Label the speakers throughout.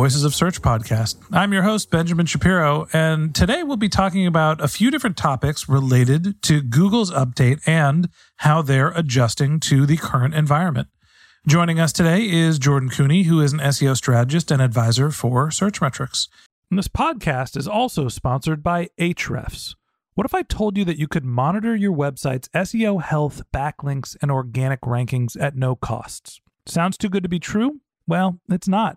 Speaker 1: Voices of Search podcast. I'm your host, Benjamin Shapiro, and today we'll be talking about a few different topics related to Google's update and how they're adjusting to the current environment. Joining us today is Jordan Koene, who is an SEO strategist and advisor for Searchmetrics. And this podcast is also sponsored by Ahrefs. What if I told you that you could monitor your website's SEO health, backlinks, and organic rankings at no costs? Sounds too good to be true? Well, it's not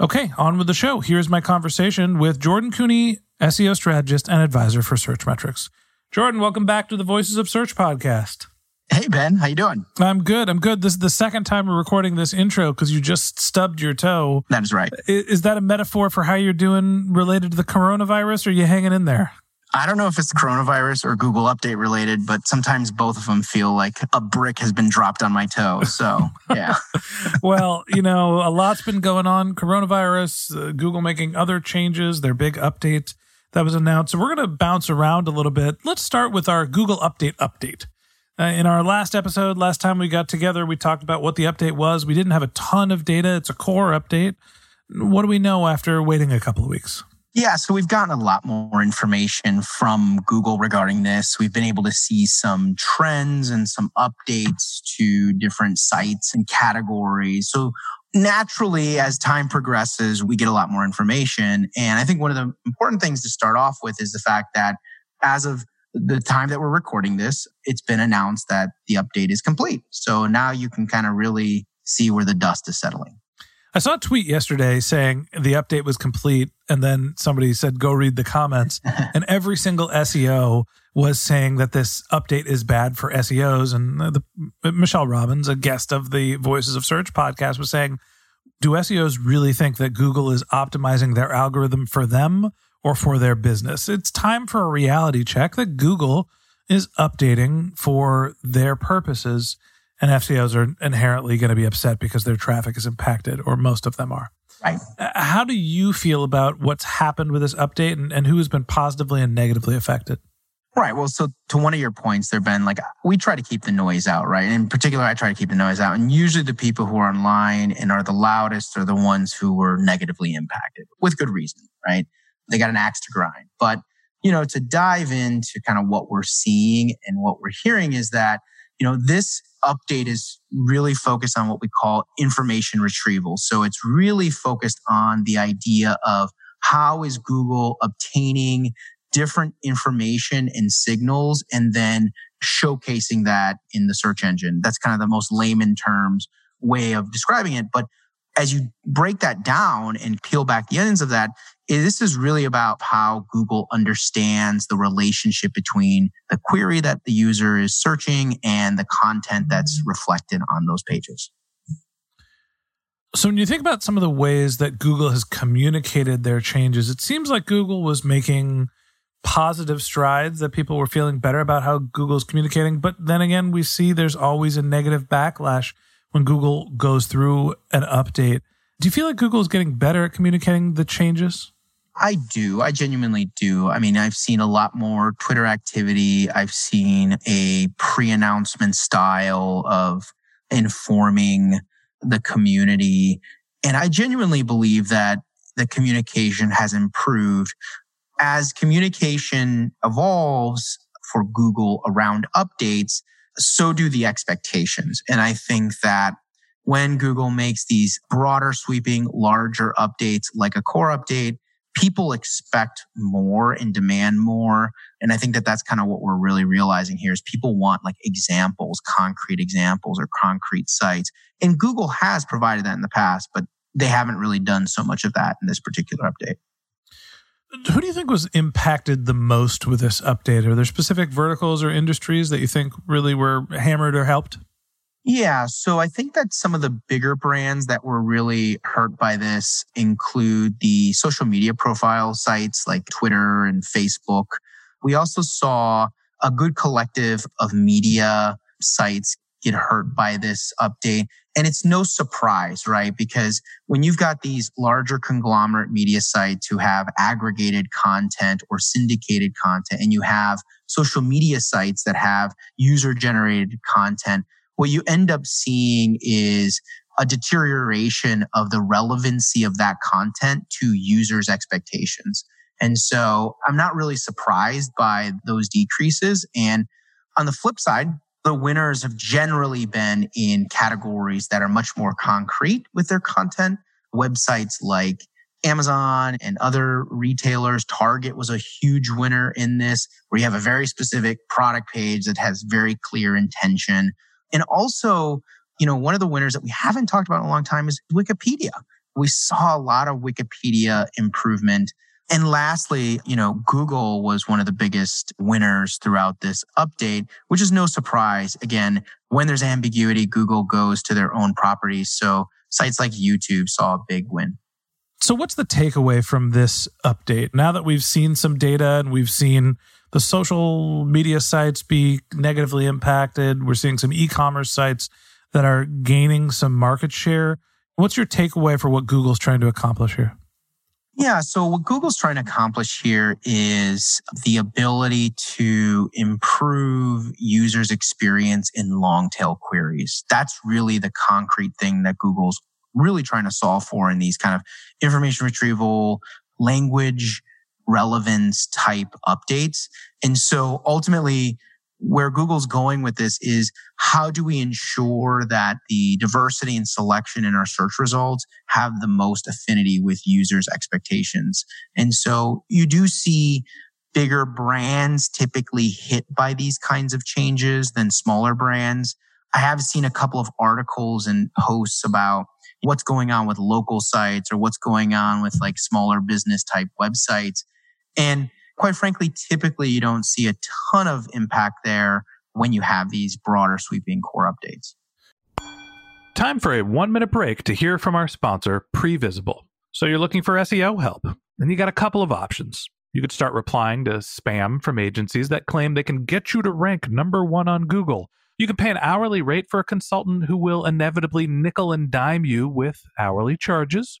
Speaker 1: Okay, on with the show. Here's my conversation with Jordan Koene, SEO strategist and advisor for Searchmetrics. Jordan, welcome back to the Voices of Search podcast.
Speaker 2: Hey Ben, how you doing?
Speaker 1: I'm good. I'm good. This is the second time we're recording this intro because you just stubbed your toe.
Speaker 2: That is right.
Speaker 1: I- Is that a metaphor for how you're doing related to the coronavirus or are you hanging in there?
Speaker 2: I don't know if it's coronavirus or Google update related, but sometimes both of them feel like a brick has been dropped on my toe. So, yeah.
Speaker 1: well, you know, a lot's been going on. Coronavirus, uh, Google making other changes, their big update that was announced. So we're going to bounce around a little bit. Let's start with our Google update update. Uh, in our last episode, last time we got together, we talked about what the update was. We didn't have a ton of data. It's a core update. What do we know after waiting a couple of weeks?
Speaker 2: Yeah, so we've gotten a lot more information from Google regarding this. We've been able to see some trends and some updates to different sites and categories. So naturally, as time progresses, we get a lot more information. And I think one of the important things to start off with is the fact that as of the time that we're recording this, it's been announced that the update is complete. So now you can kind of really see where the dust is settling.
Speaker 1: I saw a tweet yesterday saying the update was complete, and then somebody said, go read the comments. and every single SEO was saying that this update is bad for SEOs. And the, Michelle Robbins, a guest of the Voices of Search podcast, was saying, do SEOs really think that Google is optimizing their algorithm for them or for their business? It's time for a reality check that Google is updating for their purposes and SEOs are inherently going to be upset because their traffic is impacted, or most of them are.
Speaker 2: Right.
Speaker 1: Uh, How do you feel about what's happened with this update and, and who has been positively and negatively affected?
Speaker 2: Right. Well, so to one of your points there, Ben, like we try to keep the noise out, right? In particular, I try to keep the noise out. And usually the people who are online and are the loudest are the ones who were negatively impacted with good reason, right? They got an axe to grind. But, you know, to dive into kind of what we're seeing and what we're hearing is that, you know, this update is really focused on what we call information retrieval. So it's really focused on the idea of how is Google obtaining different information and signals and then showcasing that in the search engine. That's kind of the most layman terms way of describing it. But as you break that down and peel back the ends of that, this is really about how Google understands the relationship between the query that the user is searching and the content that's mm-hmm. reflected on those pages.
Speaker 1: So, when you think about some of the ways that Google has communicated their changes, it seems like Google was making positive strides that people were feeling better about how Google's communicating. But then again, we see there's always a negative backlash when Google goes through an update. Do you feel like Google is getting better at communicating the changes?
Speaker 2: I do. I genuinely do. I mean, I've seen a lot more Twitter activity. I've seen a pre announcement style of informing the community. And I genuinely believe that the communication has improved. As communication evolves for Google around updates, so do the expectations. And I think that when Google makes these broader sweeping, larger updates like a core update, people expect more and demand more. And I think that that's kind of what we're really realizing here is people want like examples, concrete examples or concrete sites. And Google has provided that in the past, but they haven't really done so much of that in this particular update.
Speaker 1: Who do you think was impacted the most with this update? Are there specific verticals or industries that you think really were hammered or helped?
Speaker 2: Yeah. So I think that some of the bigger brands that were really hurt by this include the social media profile sites like Twitter and Facebook. We also saw a good collective of media sites get hurt by this update. And it's no surprise, right? Because when you've got these larger conglomerate media sites who have aggregated content or syndicated content, and you have social media sites that have user generated content, what you end up seeing is a deterioration of the relevancy of that content to users' expectations. And so I'm not really surprised by those decreases. And on the flip side, the winners have generally been in categories that are much more concrete with their content. Websites like Amazon and other retailers. Target was a huge winner in this, where you have a very specific product page that has very clear intention. And also, you know, one of the winners that we haven't talked about in a long time is Wikipedia. We saw a lot of Wikipedia improvement. And lastly, you know, Google was one of the biggest winners throughout this update, which is no surprise. Again, when there's ambiguity, Google goes to their own properties. So sites like YouTube saw a big win.
Speaker 1: So, what's the takeaway from this update? Now that we've seen some data and we've seen the social media sites be negatively impacted. We're seeing some e commerce sites that are gaining some market share. What's your takeaway for what Google's trying to accomplish here?
Speaker 2: Yeah, so what Google's trying to accomplish here is the ability to improve users' experience in long tail queries. That's really the concrete thing that Google's really trying to solve for in these kind of information retrieval, language relevance type updates. And so ultimately, where Google's going with this is how do we ensure that the diversity and selection in our search results have the most affinity with users' expectations? And so you do see bigger brands typically hit by these kinds of changes than smaller brands. I have seen a couple of articles and posts about what's going on with local sites or what's going on with like smaller business type websites. And quite frankly, typically you don't see a ton of impact there when you have these broader sweeping core updates.
Speaker 1: Time for a one minute break to hear from our sponsor, Previsible. So you're looking for SEO help, and you got a couple of options. You could start replying to spam from agencies that claim they can get you to rank number one on Google. You can pay an hourly rate for a consultant who will inevitably nickel and dime you with hourly charges.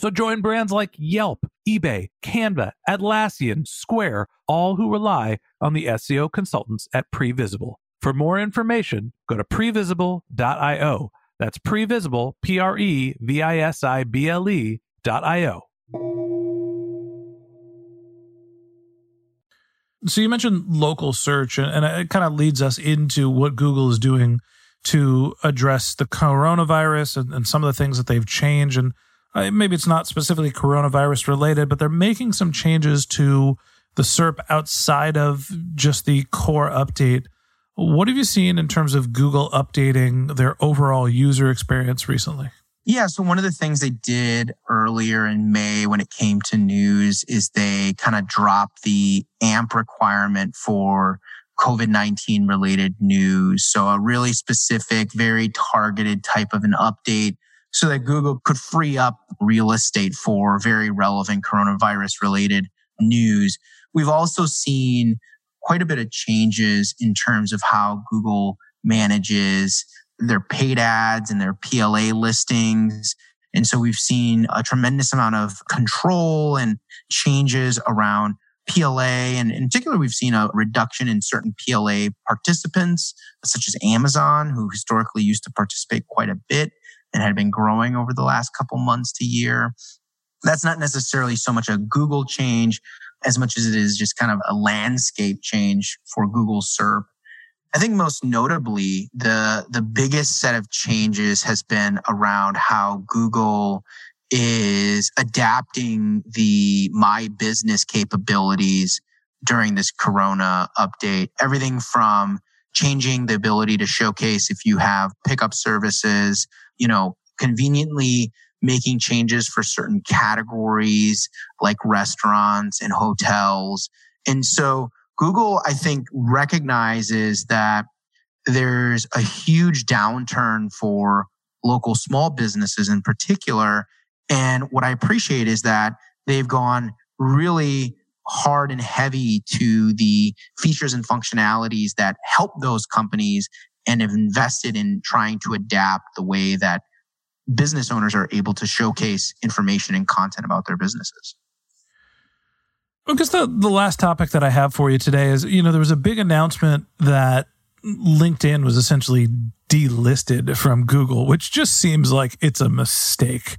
Speaker 1: So join brands like Yelp, eBay, Canva, Atlassian, Square, all who rely on the SEO consultants at Previsible. For more information, go to previsible.io. That's previsible, P R E V I S I B L E dot I O. So you mentioned local search, and it kind of leads us into what Google is doing to address the coronavirus and, and some of the things that they've changed. And uh, maybe it's not specifically coronavirus related, but they're making some changes to the SERP outside of just the core update. What have you seen in terms of Google updating their overall user experience recently?
Speaker 2: Yeah. So one of the things they did earlier in May when it came to news is they kind of dropped the AMP requirement for COVID 19 related news. So a really specific, very targeted type of an update so that Google could free up real estate for very relevant coronavirus related news. We've also seen quite a bit of changes in terms of how Google manages their paid ads and their PLA listings. And so we've seen a tremendous amount of control and changes around PLA. And in particular, we've seen a reduction in certain PLA participants, such as Amazon, who historically used to participate quite a bit and had been growing over the last couple months to year. That's not necessarily so much a Google change as much as it is just kind of a landscape change for Google SERP I think most notably, the, the biggest set of changes has been around how Google is adapting the my business capabilities during this Corona update. Everything from changing the ability to showcase if you have pickup services, you know, conveniently making changes for certain categories like restaurants and hotels. And so Google, I think, recognizes that there's a huge downturn for local small businesses in particular. And what I appreciate is that they've gone really hard and heavy to the features and functionalities that help those companies and have invested in trying to adapt the way that business owners are able to showcase information and content about their businesses.
Speaker 1: Because the, the last topic that I have for you today is, you know, there was a big announcement that LinkedIn was essentially delisted from Google, which just seems like it's a mistake.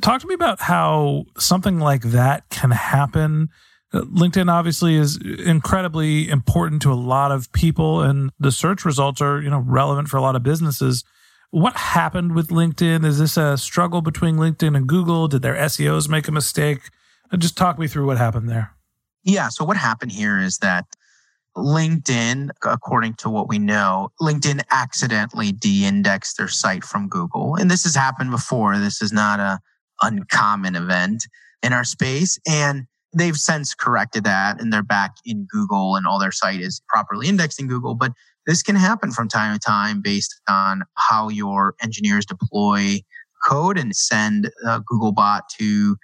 Speaker 1: Talk to me about how something like that can happen. Uh, LinkedIn obviously is incredibly important to a lot of people, and the search results are, you know, relevant for a lot of businesses. What happened with LinkedIn? Is this a struggle between LinkedIn and Google? Did their SEOs make a mistake? Just talk me through what happened there.
Speaker 2: Yeah. So what happened here is that LinkedIn, according to what we know, LinkedIn accidentally de-indexed their site from Google. And this has happened before. This is not a uncommon event in our space. And they've since corrected that and they're back in Google and all their site is properly indexed in Google. But this can happen from time to time based on how your engineers deploy code and send Googlebot to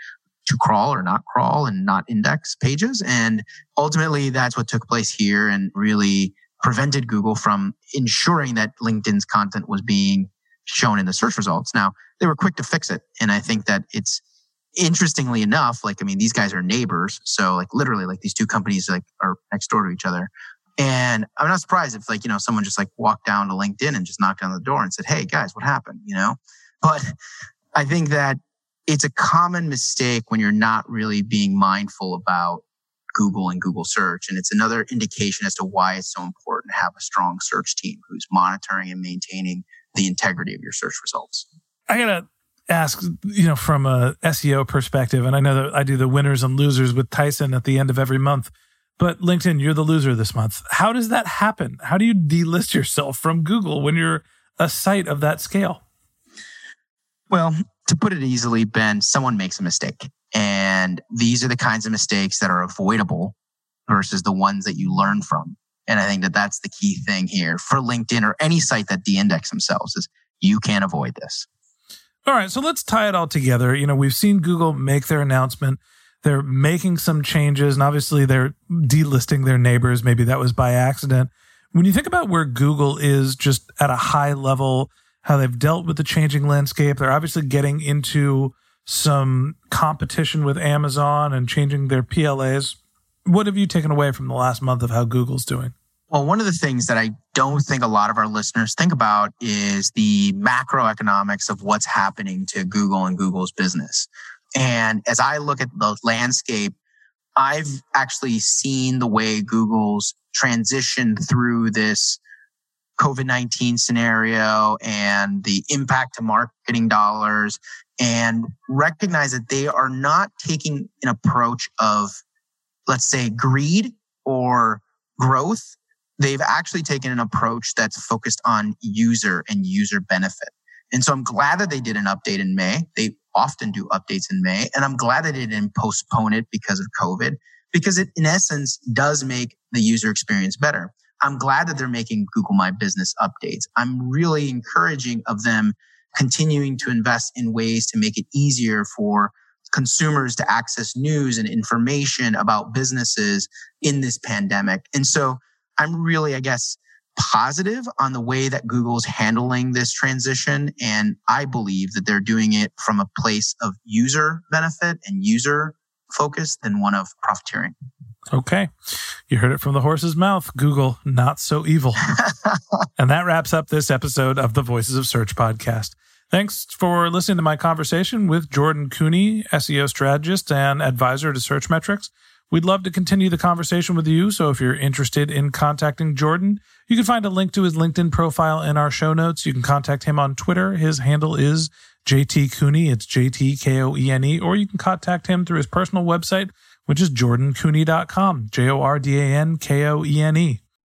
Speaker 2: to crawl or not crawl and not index pages. And ultimately, that's what took place here and really prevented Google from ensuring that LinkedIn's content was being shown in the search results. Now, they were quick to fix it. And I think that it's interestingly enough, like, I mean, these guys are neighbors. So like literally like these two companies like are next door to each other. And I'm not surprised if like, you know, someone just like walked down to LinkedIn and just knocked on the door and said, Hey guys, what happened? You know, but I think that it's a common mistake when you're not really being mindful about Google and Google search. And it's another indication as to why it's so important to have a strong search team who's monitoring and maintaining the integrity of your search results.
Speaker 1: I gotta ask, you know, from a SEO perspective, and I know that I do the winners and losers with Tyson at the end of every month. But LinkedIn, you're the loser this month. How does that happen? How do you delist yourself from Google when you're a site of that scale?
Speaker 2: Well, to put it easily, Ben, someone makes a mistake. And these are the kinds of mistakes that are avoidable versus the ones that you learn from. And I think that that's the key thing here for LinkedIn or any site that de-index themselves is you can't avoid this.
Speaker 1: All right, so let's tie it all together. You know, we've seen Google make their announcement. They're making some changes, and obviously they're delisting their neighbors. Maybe that was by accident. When you think about where Google is just at a high level, how they've dealt with the changing landscape, they're obviously getting into some competition with Amazon and changing their PLAs. What have you taken away from the last month of how Google's doing?
Speaker 2: Well, one of the things that I don't think a lot of our listeners think about is the macroeconomics of what's happening to Google and Google's business. And as I look at the landscape, I've actually seen the way Google's transitioned through this COVID 19 scenario and the impact to marketing dollars and recognize that they are not taking an approach of, let's say, greed or growth they've actually taken an approach that's focused on user and user benefit. And so I'm glad that they did an update in May. They often do updates in May. And I'm glad that they didn't postpone it because of COVID, because it in essence does make the user experience better. I'm glad that they're making Google My Business updates. I'm really encouraging of them continuing to invest in ways to make it easier for consumers to access news and information about businesses in this pandemic. And so I'm really, I guess, positive on the way that Google's handling this transition. And I believe that they're doing it from a place of user benefit and user focus than one of profiteering.
Speaker 1: Okay. You heard it from the horse's mouth. Google, not so evil. and that wraps up this episode of the Voices of Search podcast. Thanks for listening to my conversation with Jordan Koene, SEO strategist and advisor to Searchmetrics. We'd love to continue the conversation with you. So if you're interested in contacting Jordan, you can find a link to his LinkedIn profile in our show notes. You can contact him on Twitter. His handle is JT Koene. It's J-T-K-O-E-N-E. Or you can contact him through his personal website, which is jordankoene.com. J-O-R-D-A-N-K-O-E-N-E.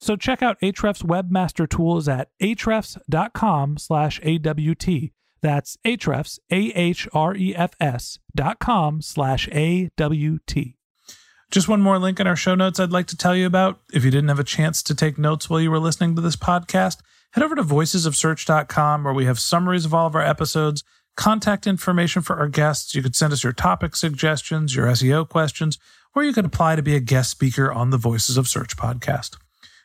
Speaker 1: So check out Ahrefs Webmaster Tools at ahrefs.com slash AWT. That's Ahrefs, A-H-R-E-F-S dot com slash A-W-T. Just one more link in our show notes I'd like to tell you about. If you didn't have a chance to take notes while you were listening to this podcast, head over to voicesofsearch.com where we have summaries of all of our episodes, contact information for our guests. You could send us your topic suggestions, your SEO questions, or you could apply to be a guest speaker on the Voices of Search podcast.